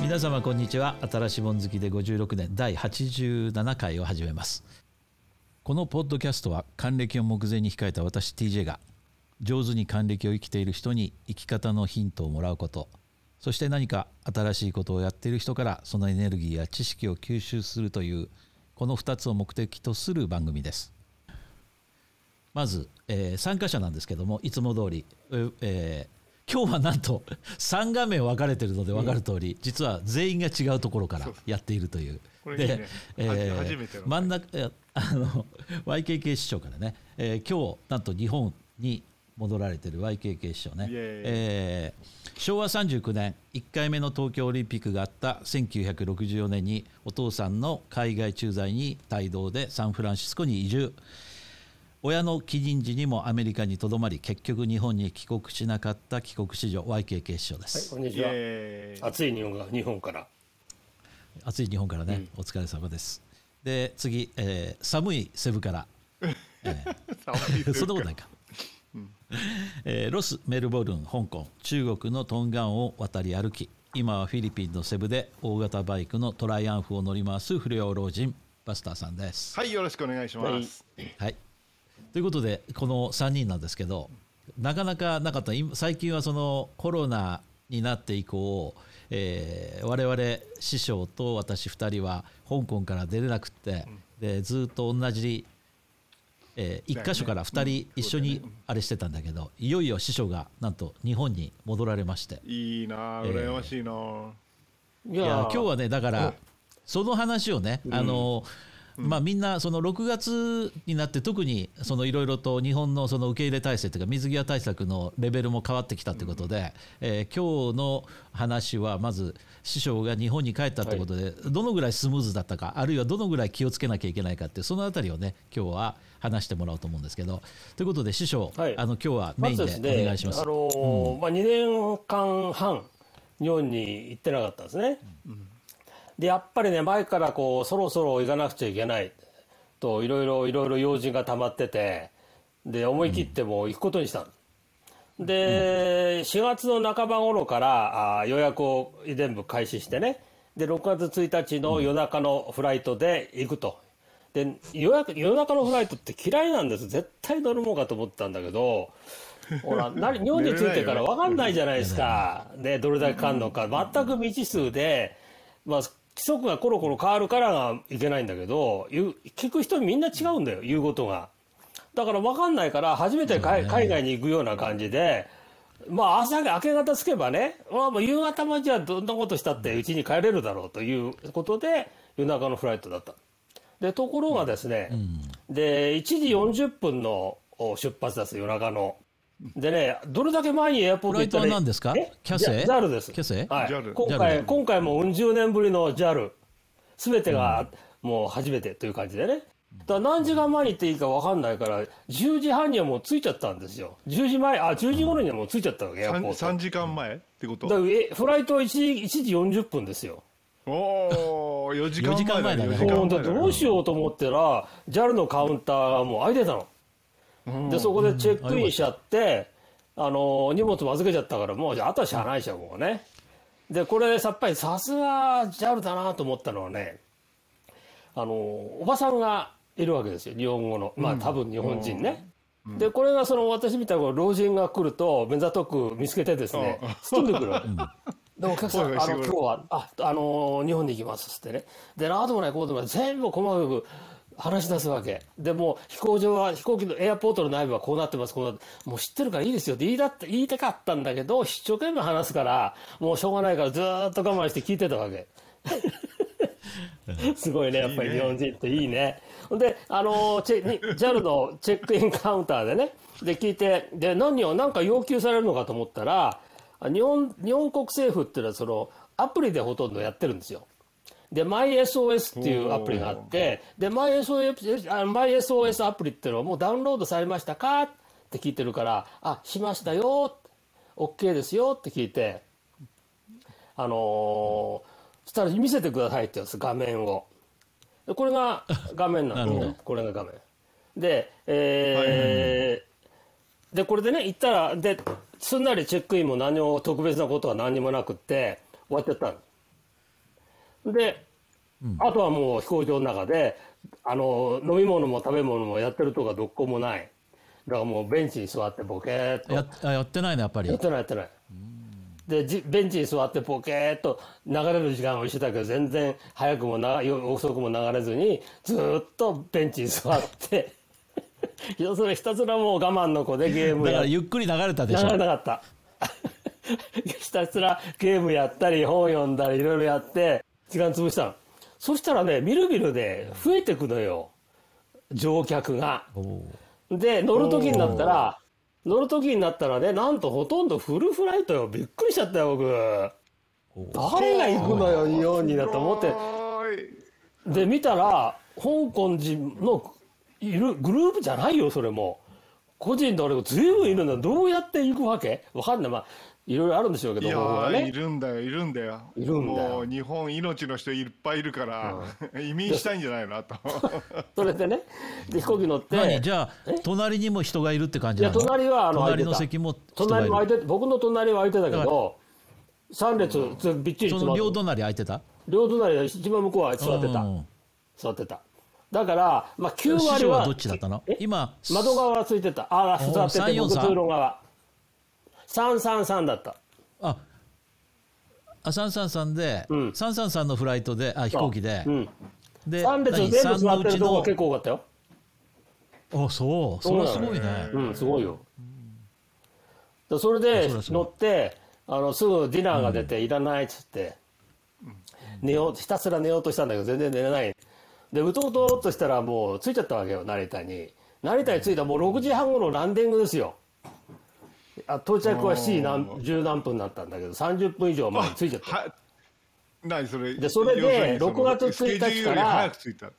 皆様こんにちは。新しいもん好きで56年第87回を始めます。このポッドキャストは還暦を目前に控えた私 TJ が上手に還暦を生きている人に生き方のヒントをもらうこと。そして何か新しいことをやっている人からそのエネルギーや知識を吸収するというこの2つを目的とする番組です。まず、えー参加者なんですけどもいつも通り、ええー今日はなんと3画面分かれてるので分かる通り、実は全員が違うところからやっているという。これいいね。で、初めての真ん中えあの YKK 師匠からね、えー今日なんと日本に戻られてる YKK 師匠ね。えー昭和39年1回目の東京オリンピックがあった1964年にお父さんの海外駐在に帯同でサンフランシスコに移住。親の帰任時にもアメリカにとどまり結局日本に帰国しなかった帰国子女 YKK 師匠ではい、す、こんにちは。暑い日本が日本から。暑い日本からね、お疲れ様です。で次、えー寒いセブから、え 寒いー そんなことないか、えーロスメルボルン香港。中国のトンガンを渡り歩き今はフィリピンのセブで大型バイクのトライアンフを乗り回す不良老人バスターさんです。はいよろしくお願いします、はい、ということでこの3人なんですけどなかなかなかった。今最近はそのコロナになって以降、えー我々師匠と私2人は香港から出れなくって、でずっと同じ、え1箇所から2人一緒にあれしてたんだけどいよいよ師匠がなんと日本に戻られまして。いいな羨ましいな。あ、いいや今日はねだからその話をね、あのまあ、みんなその6月になって特にそのいろいろと日本のその受け入れ体制というか水際対策のレベルも変わってきたということで、えー今日の話はまず師匠が日本に帰ったということで、どのぐらいスムーズだったかあるいはどのぐらい気をつけなきゃいけないかっていうそのあたりをね今日は話してもらおうと思うんですけど。ということで師匠、はい。あの今日はメインでお願いします。あのーまあ、2年間半、日本に行ってなかったんですね。で、やっぱりね、前からこう、そろそろ行かなくちゃいけないと、いろいろ、いろいろ用事が溜まってて、で、思い切ってもう行くことにした。ので、4月の半ば頃からあー予約を全部開始してね、で、6月1日の夜中のフライトで行くと。で、予約、夜中のフライトって嫌いなんです。絶対乗るもんかと思ったんだけど、ほら、何、日本に着いてから分かんないじゃないですか。で、どれだけかかんのか。全く未知数で、まあ、規則がコロコロ変わるからがいけないんだけど、聞く人みんな違うんだよ、言うことが。だから分かんないから、初めて海海外に行くような感じで、まあ、朝が明け方つけばね、まあ、夕方までじゃどんなことしたって、うちに帰れるだろうということで、夜中のフライトだった。で、ところがですね、で、1時40分のお出発です、夜中の。でね、どれだけ前にエアポート行ったらフライトは何ですか？え？キャセ？イ JAL です。キャセ？イはい JAL 今回、今回もうん十年ぶりの JAL。すべてがもう初めてという感じでね。だから何時間前に行っていいか分かんないから、10時半にはもう着いちゃったんですよ。10時前、あ、10時頃にはもう着いちゃったわけ、エアポー 3, ト。三時間前ってこと？だからえフライト1時 ,1 時40分ですよ。おお4時間4時間前だね4時間前だだどうしようと思ったら、JAL のカウンターがもう開いてたの。で、そこでチェックインしちゃって、あの、荷物も預けちゃったから、もう、じゃあ、あとはしゃあないでしょ、もうね。で、これ、さっぱり、さすが JAL だなと思ったのはね、あの、おばさんがいるわけですよ、日本語の。まあ、多分日本人ね。で、これがその、私みたいな老人が来ると、目ざとく見つけてですね、包んでくるわけ。で、お客さん、あの、今日は、あ、あの、日本に行きますってね。で、ああでもない、こうでもない、全部細かく話し出すわけ。で、もう飛行場は、飛行機のエアポートの内部はこうなってます、こうなって、もう知ってるからいいですよって言いだって、言いたかったんだけど、一生懸命話すから、もうしょうがないからずーっと我慢して聞いてたわけ。すごいね、やっぱり日本人っていいね。ほんで、あの、チェ、に JAL のチェックインカウンターでね、で、聞いて、で、何を、なんか要求されるのかと思ったら、日本、日本国政府っていうのは、その、アプリでほとんどやってるんですよ。で、MySOS っていうアプリがあって、で、MySOS、あ MySOS アプリっていうのはもうダウンロードされましたかって聞いてるから、あ、しましたよ、OK ですよって聞いて、あのーそしたら見せてくださいって言うんです、画面を。でこれが画面なんで これが画面。でえーでこれでね行ったらですんなりチェックインも何も特別なことは何にもなくって終わっちゃったの。で、あとはもう飛行場の中であの飲み物も食べ物もやってるとかどこもない。だからもうベンチに座ってボケーっと。やあやってないねやっぱり。やってないやってない。でじベンチに座ってポケーっと流れる時間をしてたけど全然早くもなよ遅くも流れずにずーっとベンチに座って 要するにひたすらもう我慢の子で ゲームだかや。らゆっくり流れたでしょ。流れなかった。ひたすらゲームやったり本読んだりいろいろやって時間潰したの。そしたらねみるみるで増えてくのよ。乗客が。で乗る時になったら乗る時になったらねなんとほとんどフルフライトよ。びっくりしちゃったよ僕。誰が行くのよ日本にだと思って。はい。で見たら香港人のいるグループじゃないよそれも。個人で俺が随分いるんだ。どうやって行くわけ？わかんない。まあいろいろあるんでしょうけどいや方法がーいねるんだよいるんだよ。いるんだ。よもう日本命の人いっぱいいるから、移民したいんじゃないの？あと。それでねで飛行機乗って。何？じゃあ隣にも人がいるって感じいやなの隣はあの隣の席も人がいる。隣も空いて僕の隣は空いてたけど3列びっちりその両隣空いてた？両隣は一番向こうは座ってた。うん。座ってただからまあ9師割はどっちだったの？え？今窓側はついてた。ああお座ってて343僕通路側。333だった。ああ333で、うん。333のフライトであ飛行機で、う。ん。で3列何？全部三座ってるとこのうちの？結構多かったよ。あそう。それはすごいね。うんすごいよ。でそれで乗ってあのすぐディナーが出ていらないっつって。寝ようひたすら寝ようとしたんだけど全然寝れないでうとうとうとしたらもう着いちゃったわけよ成田に。成田に着いたらもう6時半頃ランディングですよ。あ到着は7時何10何分になったんだけど30分以上前に着いちゃった。は何それ？でそれで要するにその6月1日スケジュールより早く着いた。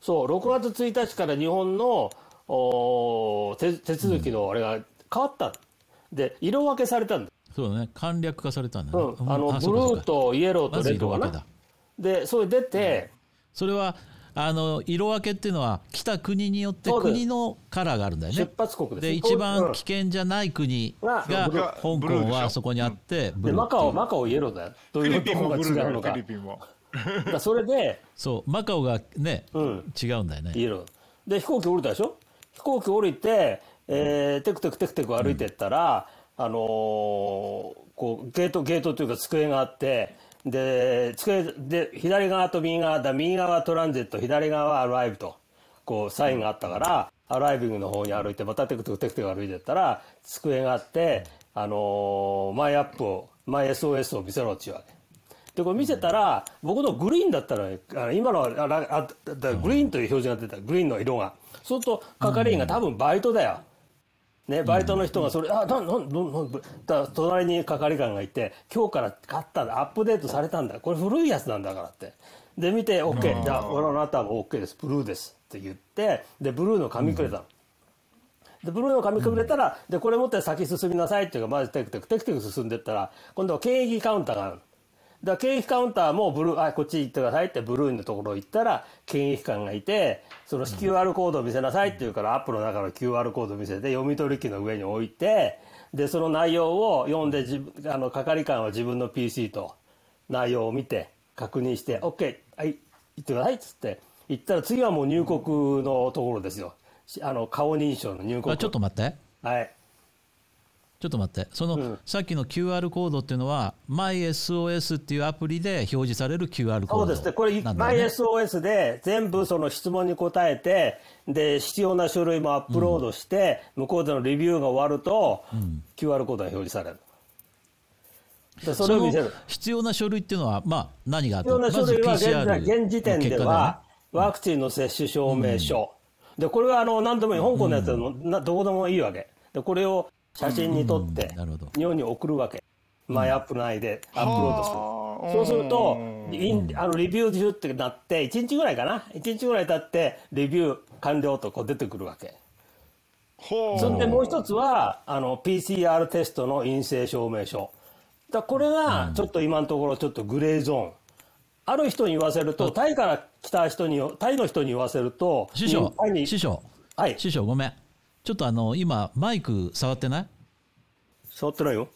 そう6月1日から日本のお手手続きのあれが変わった、で色分けされたんだ、そうだね簡略化されたんだね、うん、あのブルそうかそうか。ーとイエローとレッドかな。色分けだ。でそれ出て、それはあの色分けっていうのは来た国によって国のカラーがあるんだよね。出発国ですで一番危険険じゃない国が香港はそこにあってブルー。でマカオマカオイエローだよ。どうフィリピンいうとこが違うのかフィリピンも。だそれでそうマカオがね、ん。違うんだよね。イエロー。で飛行機降りたでしょ？飛行機降りて、えーテクテクテクテク歩いてったら、あのーこうゲートゲートというか机があってで机で左側と右側だ右側はトランジェット左側はアライブとこうサインがあったから、アライビングの方に歩いてまたテクテクテクテク歩いてったら机があって、あのーマイアップをマイ SOS を見せろっていうわけ。でこれ見せたら僕のグリーンだったらあの今のあらあだグリーンという表示が出たグリーンの色がそうすると係員が多分バイトだよ。ね、バイトの人がそれ、あ、なん、なん、なん、なんだ隣に係官がいて、今日から買ったんだ、アップデートされたんだ、これ古いやつなんだからって。で、見て、OK、じゃあ、俺あなたも OK です、ブルーですって言って、で、ブルーの紙くれたの。で、ブルーの紙くれたら、で、これ持って先進みなさいっていうか、まずテクテクテクテク進んでったら、今度は検疫カウンターがある。だ検疫カウンターもブルー、あ、こっち行ってくださいってブルーのところ行ったら、検疫官がいて、その QR コードを見せなさいって言うから、アップの中の QR コードを見せて、読み取り機の上に置いて、で、その内容を読んで、自分、あの、係官は自分の PC と内容を見て、確認して、OK、はい、行ってくださいっつって、行ったら次はもう入国のところですよ。しあの、顔認証の入国。あちょっと待ってはい。ちょっと待ってその、さっきの QR コードっていうのは MySOS っていうアプリで表示される QR コードそうですね。これ、MySOS で全部その質問に答えて、で、必要な書類もアップロードして、向こうでのレビューが終わると、QR コードが表示される。で、それを見せる。必要な書類っていうのは、まあ、何がある必要な書類は現 PCR 現時点では、ワクチンの接種証明書。で、これはあの、何でもいい。香港のやつでも、などこでもいいわけ。で、これを写真に撮って日本に送るわけ。マイアップ内でアップロードする。はあそうすると、インあのレビュー中ってなって、1日ぐらいかな？1日ぐらい経って、レビュー完了とこう出てくるわけ。それでもう一つは、あの、PCR テストの陰性証明書。だこれが、ちょっと今のところちょっとグレーゾーン。ある人に言わせると、タイから来た人に、タイの人に言わせると、師匠師匠はい、師匠ごめんちょっとあの今マイク触ってない？触ってないよ。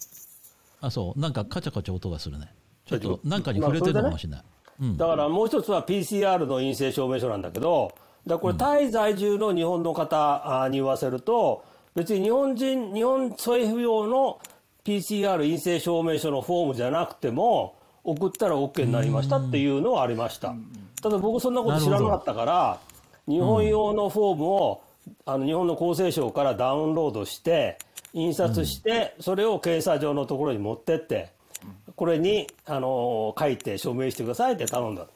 あそう。なんかカチャカチャ音がするね。ちょっとなんかに触れてるのかもしれない、うん。だからもう一つは PCR の陰性証明書なんだけど、だこれ、タイ在住の日本の方あに言わせると、別に日本人、日本政府用の PCR 陰性証明書のフォームじゃなくても、送ったら OK になりましたっていうのはありました。ただ僕、そんなこと知らなかったから、日本用のフォームを、あの日本の厚生省からダウンロードして、印刷して、それを検査場のところに持ってって、これに、あの書いて署名してくださいって頼んだ。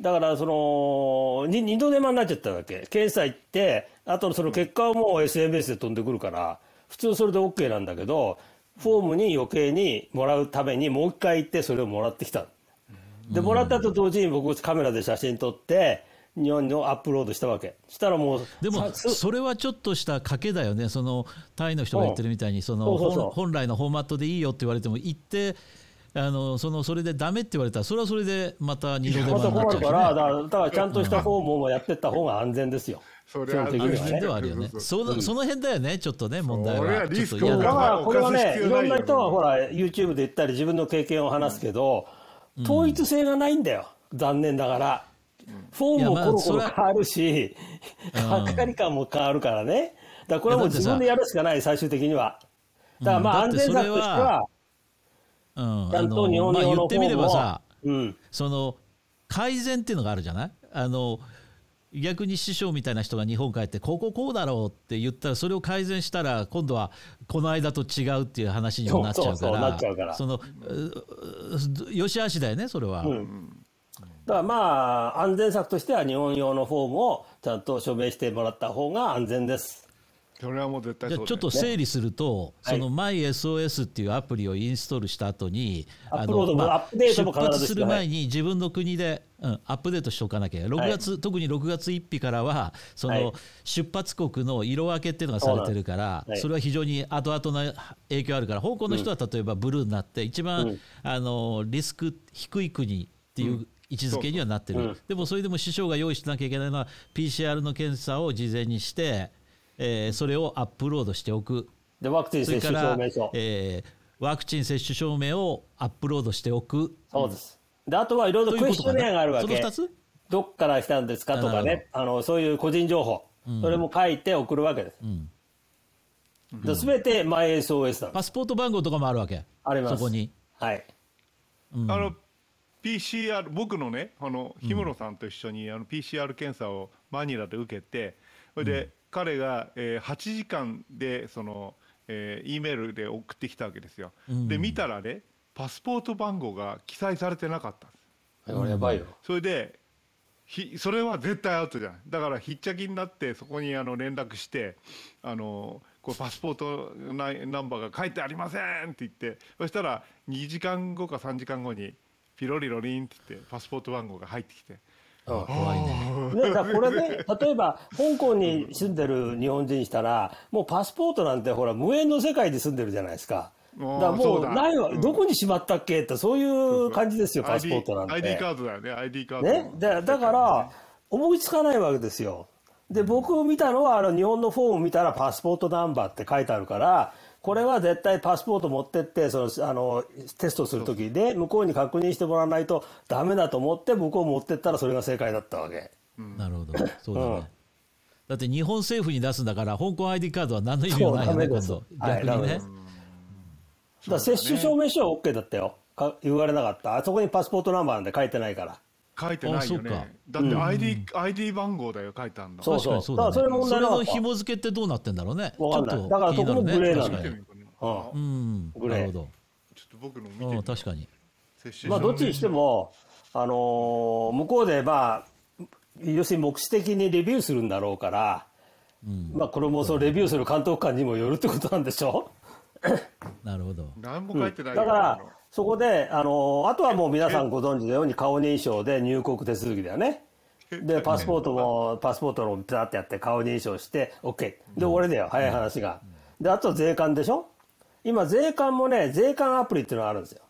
だから、その、二度手間になっちゃったわけ。検査行って、あとその結果はもう SMS で飛んでくるから、普通それで OK なんだけど、フォームに余計にもらうためにもう一回行ってそれをもらってきた。で、もらったと同時に僕カメラで写真撮って、日本にアップロードしたわけ。したらもう、でもそれはちょっとした賭けだよね。そのタイの人が言ってるみたいにその本本来のフォーマットでいいよって言われても行ってあのそのそれでダメって言われたらそれはそれでまた二度手また間になっ困るから、ちゃうしね。だからだからちゃんとしたフォームもやってった方が安全ですよ。それはね。安全ではあるよね。そうそのその辺だよねちょっとね問題は。はリスクをちょっと嫌だだからこれはね、いろん要な人がほら、YouTube で言ったり、自分の経験を話すけど、統一性がないんだよ、残念ながら。フォームもコロコロ変わるし、係感も変わるからね。だからこれはもう自分でやるしかない、最終的には。だからまあ、安全策としては、うん。ちゃんと日本用のまあ言ってみればさその改善っていうのがあるじゃない？あの逆に師匠みたいな人が日本帰ってこここうだろうって言ったらそれを改善したら今度はこの間と違うっていう話にもなっちゃうから。そのうよしあしだよねそれは、だからまあ、安全策としては日本用のフォームをちゃんと署名してもらった方が安全です。それはもう絶対そうだよじゃあちょっと整理すると、はい。その MySOS っていうアプリをインストールした後にアップロードもあのアップデートも必ず出発する前に自分の国で、うん、アップデートしておかなきゃ。6月、特に6月1日からはその、はい。出発国の色分けっていうのがされてるからそ,、はい。れは非常に後々の影響あるから香港の人は例えばブルーになって一番、うん。あのリスク低い国っていう位置づけにはなってる、うん。でもそれでも師匠が用意しなきゃいけないのは PCR の検査を事前にして、えーそれをアップロードしておく。で、ワクチン接種証明書。えーワクチン接種証明をアップロードしておく。そうです。で、あとはいろいろクエスチョネアがあるわそのけ。2つ？どっから来たんですかとかね、あのそういう個人情報、それも書いて送るわけです。すべて MySOS なんです。パスポート番号とかもあるわけ。あります。そこに。はい。あの PCR 僕のねあの氷室さんと一緒にあの PCR 検査をマニラで受けてそれで彼が、えー8時間でその、えー、E メールで送ってきたわけですよ。で見たらねパスポート番号が記載されてなかったんです。やばいよ。それでひそれは絶対アウトじゃないだからひっちゃきになってそこにあの連絡してあのこれパスポートナイナンバーが書いてありませんって言ってそしたら2時間後か3時間後にピロリロリンって言ってパスポート番号が入ってきて。うん怖いね。ね、だからこれで、例えば、香港に住んでる日本人したら、もうパスポートなんて、ほら、無縁の世界で住んでるじゃないですか。だからもそうないわ、うん。どこにしまったっけって、そういう感じですよ、パスポートなんて。ID, ID カードだよね。ID カードね、だだから、思いつかないわけですよ。で、僕見たのは、あの、日本のフォーム見たら、パスポートナンバーって書いてあるから、これは絶対パスポート持ってって、その、あの、テストするときで、向こうに確認してもらわないとダメだと思って、僕を持ってったらそれが正解だったわけ。なるほど。そうだね、うん。だって日本政府に出すんだから香港 ID カードは何の意味もないよね今度。はい逆にね、ダメです。だから接種証明書は OK だったよ。か言われなかった。あそこにパスポートナンバーなんて書いてないから。書いてないよね。だって ID,、ID 番号だよ書いてあるんだそう。確かにそうだ,、ね、だからそれ問題なかのった紐付けってどうなってんだろうね。わかんない。ちょっとだからそこもグレーなんだよ。確かに。うん。うんグレー。なるほどちょっと僕の見てみ確かに。まあ、どっちにしても、あのー向こうで、まあ、要するに目視的にレビューするんだろうから、まあ、これもそのレビューする監督官にもよるってことなんでしょ？なるほど。何も書いてないよ、だから、そこで、あのーあとはもう皆さんご存知のように顔認証で入国手続きだよね。で、パスポートも、パスポートのピタってやって顔認証して、OK。で、終わりだよ、早い話が。で、あと税関でしょ？今、税関もね、税関アプリっていうのがあるんですよ。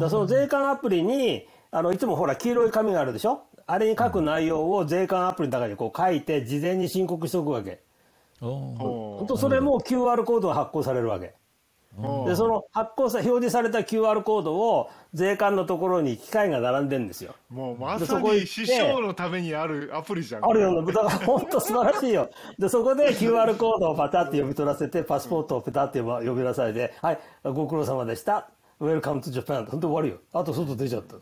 だその税関アプリに、あのいつもほら黄色い紙があるでしょ？あれに書く内容を税関アプリの中にこう書いて事前に申告しておくわけ。おー。お本当それも QR コードが発行されるわけ。おでその発行さ表示された QR コードを税関のところに機械が並んでんですよ。もうまさに師匠のためにあるアプリじゃん。あるよだから本当素晴らしいよ。でそこで QR コードをパタって読み取らせてパスポートをペタって呼び出されて「はいご苦労様でした」「Welcome to Japan」本当終わるよ。あと外出ちゃった。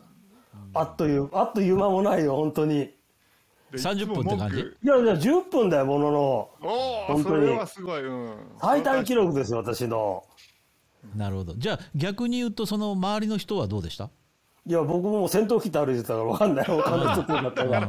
あっというあっという間もないよ本当に。で30分って感じ？いやいや10分だよものの。おお本当に。それはすごい。うん。最短記録ですよ私のなるほど。じゃあ逆に言うとその周りの人はどうでした？いや僕も戦闘機って歩いてたから分かんない。他の人ってだったら。い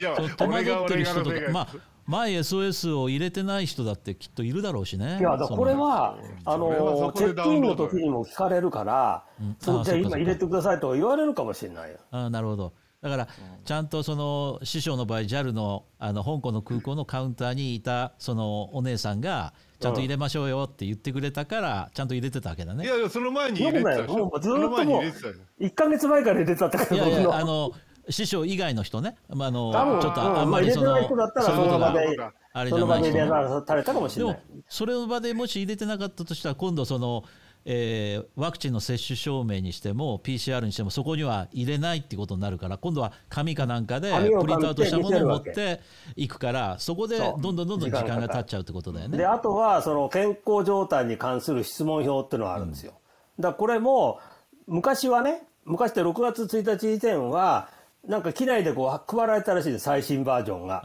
や戸惑ってる人とか。まあ前 SOS を入れてない人だってきっといるだろうしね。いやだからこれはあのこチェックインの時にも聞かれるから、そうじゃあ今入れてくださいとか言われるかもしれないよ。あーなるほど。だからちゃんとその師匠の場合 JAL のあの香港の空港のカウンターにいたそのお姉さんがちゃんと入れましょうよって言ってくれたからちゃんと入れてたわけだね。いやいやその前に入れてたもうずーっとょその前に入れてたでしょ1か月前から入れてたってからいやいやあの師匠以外の人ね、まあ、あの多分ちょっとうんあんまりそのまあ入れてない人だったらそういうことが。その場であれじその場でゃない人ね入れられたかもしでもれない。それの場でもし入れてなかったとしたら今度その、えーワクチンの接種証明にしても PCR にしてもそこには入れないってことになるから今度は紙かなんかでプリントアウトしたものを持っていくからそこでどんどんどんどん時間が経っちゃうってことだよねで。あとはその健康状態に関する質問票っていうのがあるんですよ。だからこれも昔はね昔って6月1日以前はなんか機内でこう配られたらしいです最新バージョンが。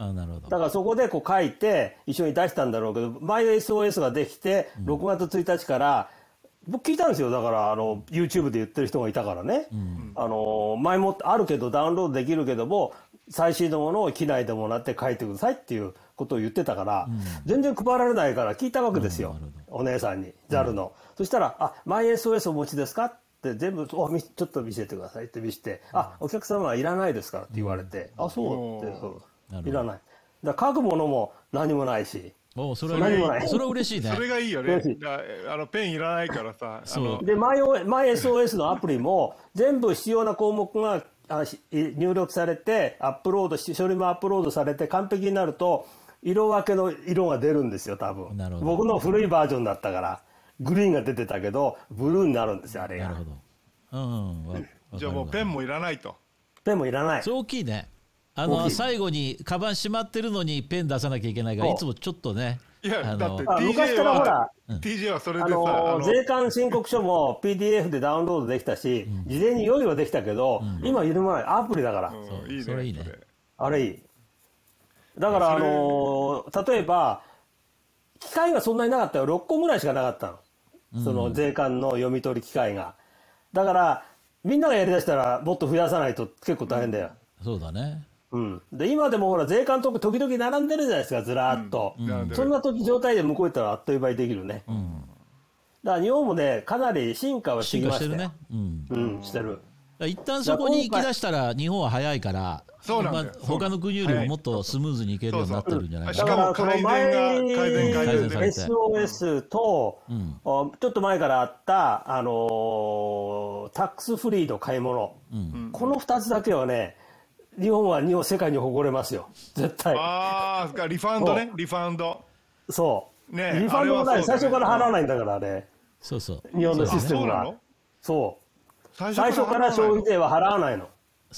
だからそこでこう書いて一緒に出したんだろうけど、マイ SOS ができて、6月1日から、僕聞いたんですよ。だから、あの、YouTube で言ってる人がいたからね。あの、前もあるけど、ダウンロードできるけども、最新のものを機内でもらって書いてくださいっていうことを言ってたから、全然配られないから聞いたわけですよ。お姉さんに、JAL の。そしたら、あ、マイ SOS お持ちですか？って全部おみちょっと見せてくださいって見せて、あお客様はいらないですか？らって言われて、あそうってそう。いらない。だ書くものも何もないしおそれはそれは嬉しい。ね。それがいいよね。あのペンいらないからさあの。でマイ SOS のアプリも全部必要な項目があし入力されてアップロードし処理もアップロードされて完璧になると色分けの色が出るんですよ多分。なるほど。僕の古いバージョンだったから。グリーンが出てたけどブルーになるんですよあれが。なるほど。うんじゃあもうペンもいらないと。ペンもいらない。それ大きいねあの最後にカバン閉まってるのにペン出さなきゃいけないからいつもちょっとねいやあのだって TJ からほらは TJ はそれであさあのの税関申告書も PDF でダウンロードできたし、事前に用意はできたけど、今いるもないアプリだから、うん。いいね。それいいね。あれいい。だからあのー例えば機械がそんなになかったよ6個ぐらいしかなかったの。その税関の読み取り機械が。だからみんながやりだしたらもっと増やさないと結構大変だよ、そうだねうん、で今でもほら税関とか時々並んでるじゃないですかずらーっと、並んそんな時状態で向こう行ったらあっという間にできるね、だから日本もねかなり進化はして進きましてるね、うん、うんしてる。一旦そこに行き出したら日本は早いからそうなんだよ。まあ他の国よりももっとスムーズに行けるようになってるんじゃない？しかなかも改善が改善改善改善されて。SOS と、ん。あちょっと前からあった、あのータックスフリーの買い物、この2つだけはね日本は日本世界に誇れますよ。絶対。ああリファウンドね。リファウンド。そう、ねえリファンドもない、ね。最初から払わないんだからあれそうそう。日本のシステムが。そうなの？そう。最最初から消費税は払わないの。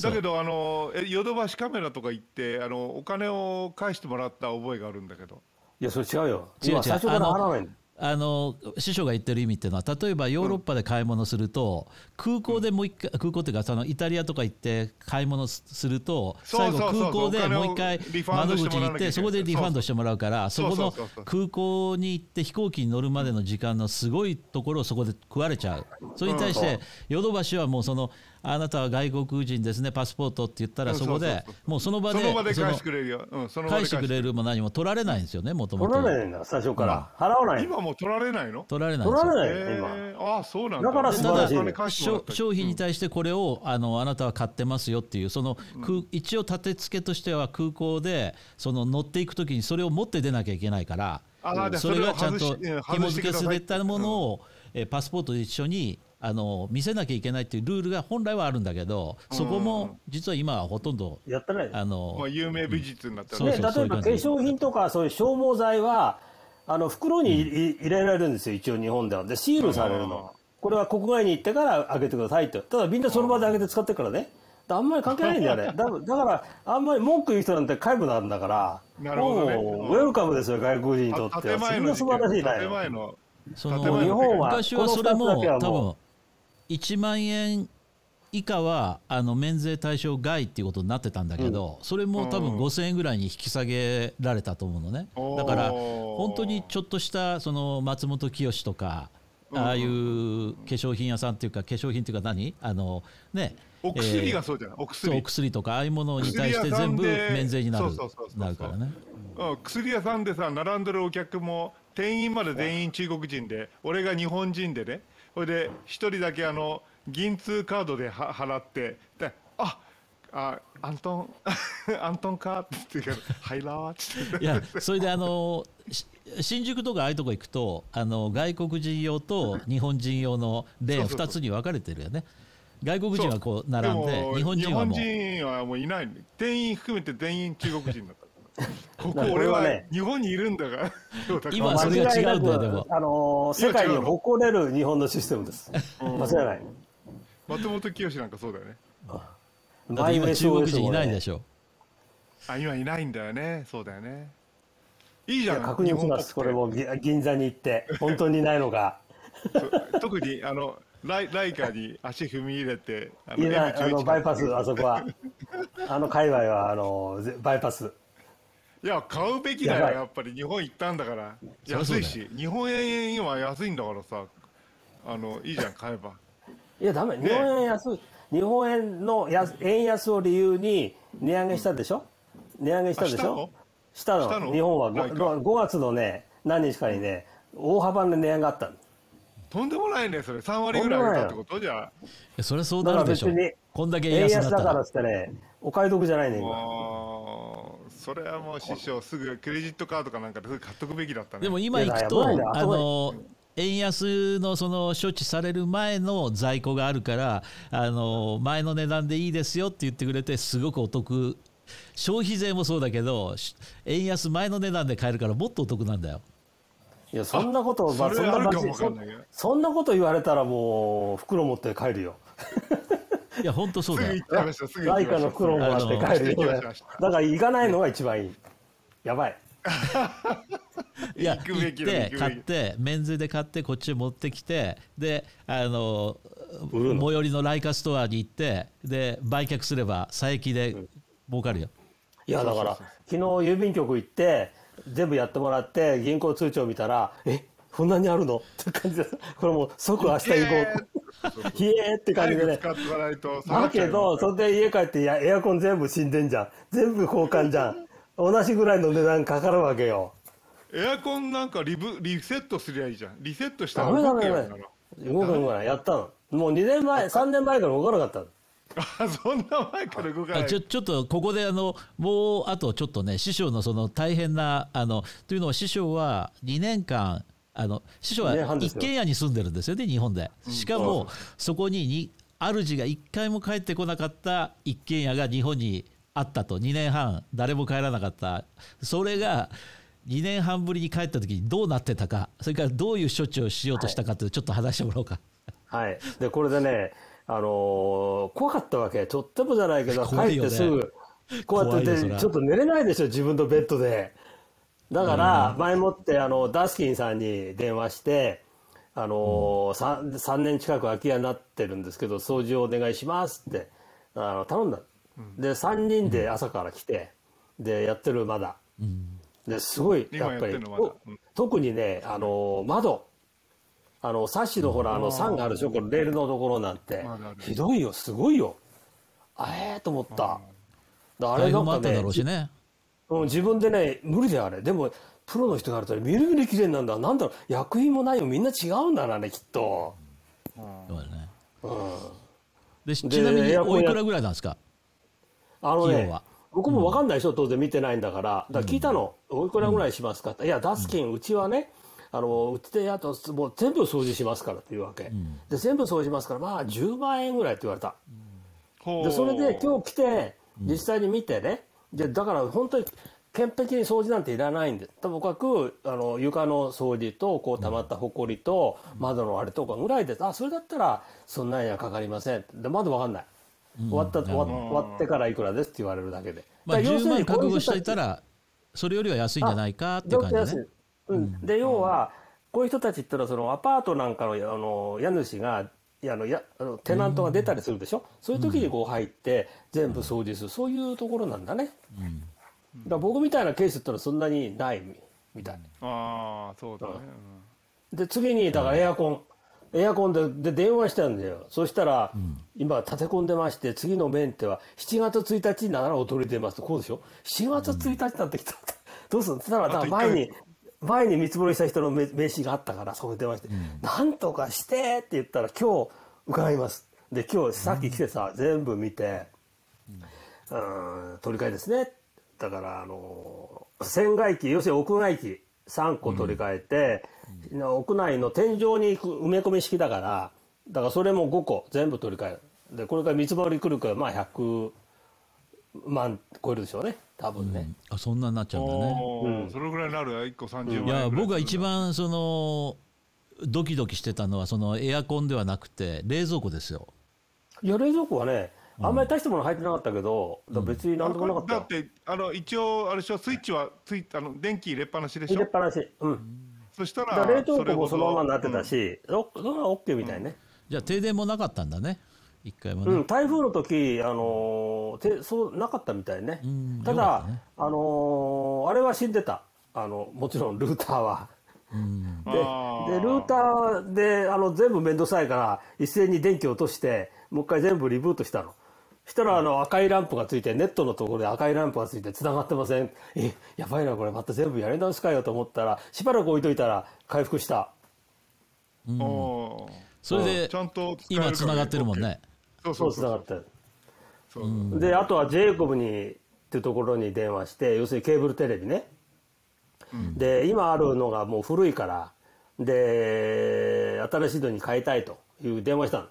だけどあのえヨドバシカメラとか行ってあのお金を返してもらった覚えがあるんだけど。いやそれ違うよ。違う違う。今最初から払わないのあの師匠が言ってる意味っていうのは例えばヨーロッパで買い物すると、空港でもう一回空港っていうかそのイタリアとか行って買い物すると最後空港でもう一回窓口に行っしてそこでリファンドしてもらうからそこの空港に行って飛行機に乗るまでの時間のすごいところをそこで食われちゃう。それに対してヨドバシはもうそのあなたは外国人ですねパスポートって言ったらうんそこでもうその場で返してくれるよ、うん、返してくれる。も何も取られないんですよねもともと。取らないんだ最初から、払わないの今もう取られないの？取られない取られないの今。えー、ああそうなんだ。だから商品に対してこれをあのあなたは買ってますよっていうその空一応立て付けとしては空港でその乗っていくときにそれを持って出なきゃいけないからそれがちゃんと紐付けさいすべったものをえーパスポートと一緒にあの見せなきゃいけないっていうルールが本来はあるんだけどそこも実は今はほとんどやってないあのまあ、有名美術になったら、そうね、例えば化粧品とかそういう消耗剤はあの袋にい入れられるんですよ一応日本では。でシールされるの。これは国外に行ってから開けてくださいと。ただみんなその場で開けて使ってるからね。だあんまり関係ないんだよね。だだからあんまり文句言う人なんて皆無なんだから。なるほどね。もうウェルカムですよ外国人にとっては。そんな素晴らしいな建よ前の。その建前の日本は昔はそれも多分1万円以下はあの免税対象外っていうことになってたんだけど、それも多分うん5000円ぐらいに引き下げられたと思うのね。おーだから本当にちょっとしたその松本清とかうんああいう化粧品屋さんっていうか化粧品っていうか何？あのね。お薬がえーそうじゃない、おそう薬お薬とかああいうものに対して全部免税になるなるからね。うん。薬屋さんでさ並んでるお客も店員まで全員中国人で俺が日本人でねそれで一人だけあの銀通カードでは払ってでああアントン アントンかって言ってるけど「はいらー」っていやそれであのし新宿とかああいうとこ行くとあの外国人用と日本人用のレーンそうそうそう。2つに分かれてるよね。外国人はこう並んでも日本人はもう。日本人はもういない。店員含めて全員中国人だったここ俺は日本にいるんだから。今それが違うんだよでも。あのー世界に誇れる日本のシステムです。間違いない。松本清なんかそうだよね。だって今中国人いないでょしょ。あ今いないんだよね。そうだよね。いいじゃん確認しますこれもぎ銀座に行って。本当にいないのか 特にあのライライカに足踏み入れてあいないあ M11 のバイパスあそこは。あの界隈はあのぜバイパスいや買うべきだよやっぱり日本行ったんだから。安いし日本円今安いんだからさ。あのいいじゃん買えば。いやダメ。日本円安い。日本円の安円安を理由に値上げしたでしょ？値上げしたでしょ？したの？したの。日本は。ないか。5, 5月のね何日かにね大幅な値上げがあったの。とんでもないねそれ。3割ぐらい上げたってこと？じゃいやそれはそうなるでしょ。だから別にこんだけ円円安だから。安だったらっつってねお買い得じゃないね今それはもう師匠すぐクレジットカードかなんかで買っとくべきだったね。でも今行くとあの円安のその処置される前の在庫があるからあの前の値段でいいですよって言ってくれてすごくお得。消費税もそうだけどし円安前の値段で買えるからもっとお得なんだよ。いやそんなことそんなこと言われたらもう袋持って帰るよいや本当そうだよ。の袋もらって帰るよだから行かないのが一番いい。やばい。い や行くべき行って買って免税で買ってこっちへ持ってきてであの最寄りのライカストアに行ってで売却すれば佐伯で儲かるよ、いやだから昨日郵便局行って全部やってもらって銀行通帳見たらえこんなにあるの？って感じで。これもう即明日行こう。ひえーって感じでね。使っておかないと。だけどそれで家帰っていやエアコン全部死んでんじゃん。全部交換じゃん。同じぐらいの値段かかるわけよ。エアコンなんかリブリセットすりゃいいじゃん。リセットしたダらメダメダメ動くよ動く動かやったの。もう2年前3年前から動かなかったの。あそんな前から動かない。あちょちょっとここであのもうあとちょっとね師匠のその大変なあのというのは師匠は2年間あの師匠は一軒家に住んでるんですよね日本で。しかもそこにに主が一回も帰ってこなかった一軒家が日本にあったと。2年半誰も帰らなかった。それが2年半ぶりに帰った時にどうなってたか。それからどういう処置をしようとしたかっていうちょっと話してもらおうか。はい。でこれでねあのー怖かったわけ。とってもじゃないけど帰怖いよね。ってすぐこうやって怖いよそれはでちょっと寝れないでしょ自分のベッドでだから前もってあのダスキンさんに電話してあのー 3, 3年近く空き家になってるんですけど掃除をお願いしますってあの頼んだ。で3人で朝から来てでやってるまだ。ですごい今やっぱり特にねあの窓。あのサッシのほらあの酸があるでしょ？このレールのところなんて。ひどいよすごいよ。あえーと思った。だあれ台なんしねね。うん自分でね無理だよあれ。でもプロの人がやるとねみるみる綺麗になるんだ。なんだろう薬品もないよみんな違うんだなねきっと。そうだね。うん。でちなみにおいくらぐらいなんですか？あのね費用は。僕も分かんないでしょ当然見てないんだから。だから聞いたの、おいくらぐらいしますかって、いやダスキン、うちはねあのうちでやともう全部掃除しますからっていうわけ、で全部掃除しますからまあ10万円ぐらいって言われた、でそれで今日来て実際に見てね、でだから本当に完璧に掃除なんていらないんでともかくあの床の掃除とこう溜まったほこりと窓のあれとかぐらいで、あそれだったらそんなにはかかりません。でまだ分かんない、終わった終わ終わってからいくらですって言われるだけで、まあ、10だから要するに万覚悟しこういたらそれよりは安いんじゃないかって感じね。うん、で要はこういう人たちってのはそのアパートなんかのあの家主がいやあのやあのテナントが出たりするでしょ、そういう時にこう入って全部掃除する、そういうところなんだね、だから僕みたいなケースってのはそんなにないみみたい、ああそうだね、で次にだからエアコン、エアコンでで電話したんだよ。そしたら、今立て込んでまして次のメンテは7月1日なら踊り出ます。こうでしょ？7月1日になってきた、どうするだから前に前に見積もりした人の名名刺があったからそこで電話して「なんとかして」って言ったら今日伺います。で今日さっき来てさ、全部見てうん。取り替えですね。だからあの船外機要するに屋外機3個取り替えて、屋内の天井に埋め込み式だからだからそれも5個全部取り替えるでこれから見積もり来るからまあ100万超えるでしょうね。多分ね、あそんなになっちゃうんだね。おー。それぐらいになるよ。1個30万円。いや僕がする一番そのドキドキしてたのはそのエアコンではなくて冷蔵庫ですよ。いや冷蔵庫はねあんまり大したもの入ってなかったけど、だから別になんともなかった。よだってあの一応あれでしょ？スイッチはついあの電気入れっぱなしでしょ？入れっぱなし。うん。そしたらら冷凍庫もそのままになってたし、そそれは OK みたいね、じゃあ停電もなかったんだね一回もね、うん、台風の時あのーてそうなかったみたいね、んただ、ね。あのーあれは死んでた。あのもちろんルーターは。うん。ででルーターであの全部面倒くさいから一斉に電気を落としてもう一回全部リブートしたの。したらあの赤いランプがついてネットのところで赤いランプがついて繋がってません。えやばいなこれ。また全部やり直しかよと思ったらしばらく置いといたら回復した。おー。それで今つながってるもんねそうそそうう。そう繋がってるそう。であとはジェイコブにっていうところに電話して要するにケーブルテレビね、で今あるのがもう古いからで新しいのに変えたいという電話したの。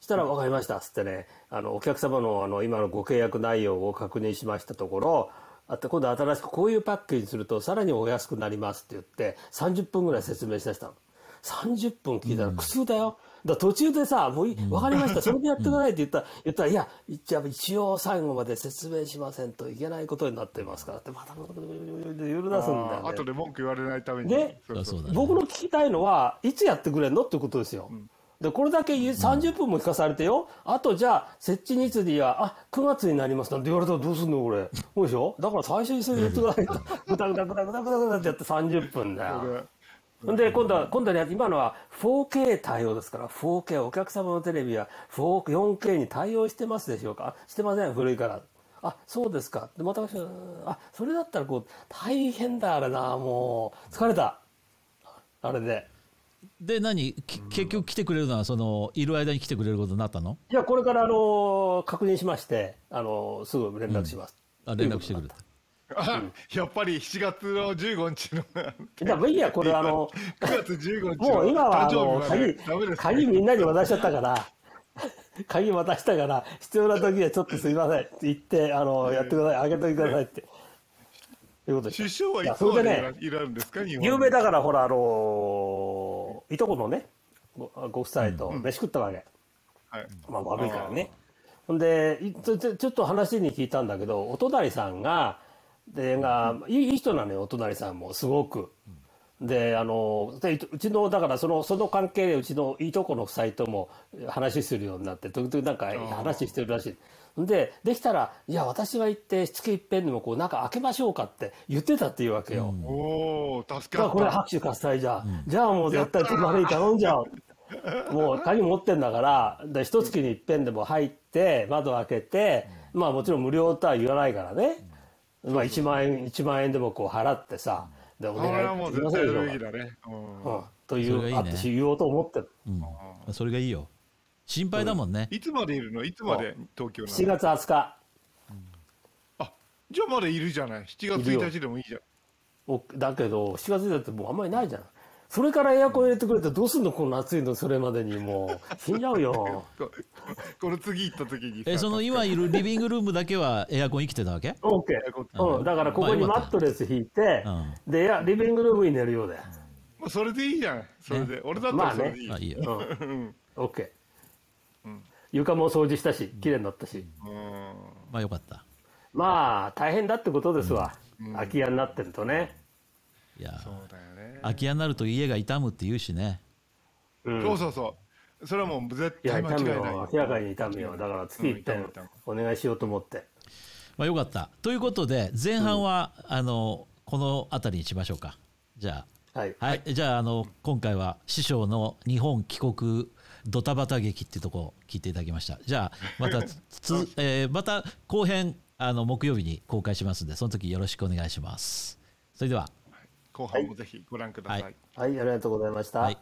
そしたら「分かりました」っつってねあのお客様のあの今のご契約内容を確認しましたところあと今度新しくこういうパッケージにするとさらにお安くなりますって言って30分ぐらい説明してたの。30分聞いたら苦痛だよ、だから途中でさ「もういい分かりました。それでやってください」って言ったら言ったら「いや一応一応最後まで説明しませんといけないことになってますから」ってまた揺る出すんだよねで文句言われないためにで僕の聞きたいのはいつやってくれんのってことですよ、でこれだけ言う30分も聞かされてよ、あとじゃあ設置日時はあ9月になりますなんて言われたらどうすんのこれそうでしょだから最初にそれ言ってくださいとぐたぐたぐたぐたぐたぐたってやって30分だよほんで今度は今度はね今のは 4K 対応ですから 4K お客様のテレビは 4K に対応してますでしょうか？あしてません？古いから。あそうですか。でまた私はあそれだったらこう大変だあれなもう。疲れた。あれで。で何？き結局来てくれるのはそのいる間に来てくれることになったの？じゃあこれからあの確認しましてあのすぐ連絡します、あ連絡してくれたあやっぱり7月の15日の。じゃあいいやこれあの9月15日もう今はあ誕の鍵鍵みんなに渡しちゃったから。鍵渡したから必要な時はちょっとすいませんって言ってあのやってください。あげといてくださいって。いうことで。首相はいやつまでいらんですか？有名だからほらあのいとこのねごご夫妻と飯食ったわけ、はい。まあ悪いからね。ほんでいちょちょちょっと話に聞いたんだけどお隣さんがでがいいいい人なのよお隣さんもすごく。であのでうちのだからそのその関係でうちのいとこの夫妻とも話するようになって時々なんか話してるらしい。でできたら「いや私が行って月いっぺんでもこう中開けましょうか」って言ってたっていうわけよ。おお助かった。これ拍手喝采じゃん、じゃあもう絶対隣に頼んじゃおう。もう鍵持ってんだからで一月に一遍でも入って窓開けてまあもちろん無料とは言わないからね、まあ、1万円1万円でもこう払ってさでおこれは願いもう絶対やるべきだね。うん。うん、といそれがいいね。うあって言おうと思ってる。うん、それがいいよ。心配だもんね、いつまでいるの？いつまで？東京な7の月20日。あじゃあまだいるじゃない。7月1日でもいいじゃん。おだけど7月だってもうあんまりないじゃんそれからエアコン入れてくれてどうすんのこの暑いのそれまでにもう。死んじゃうよ。ここの次行った時に。さえその今いるリビングルームだけはエアコン生きてたわけ？OK、うん、だからここにマットレス引いて、でいやリビングルームに寝るようだよ、もうそれでいいじゃん。それで、俺だったらそれでいい、あいいよ。うん。OK、床も掃除したし綺麗になったし、まあよかった。まあ大変だってことですわ、空き家になってるとね、いやそうだよ。ね、空き家になると家が傷むって言うしね。うん、そうそうそう。それはもう絶対間違いない。痛むよ。明らかに痛むよ。だから月一遍うん。痛む痛むお願いしようと思って。まあよかった。ということで前半は、あのこの辺りにしましょうか。じゃはい。あはい、じゃああの今回は師匠の日本帰国ドタバタ劇っていうところを聞いていただきました。じゃあまた つ、えーまた後編あの木曜日に公開しますんでその時よろしくお願いします。それでは後半もぜひご覧ください、はい。はいありがとうございました、はい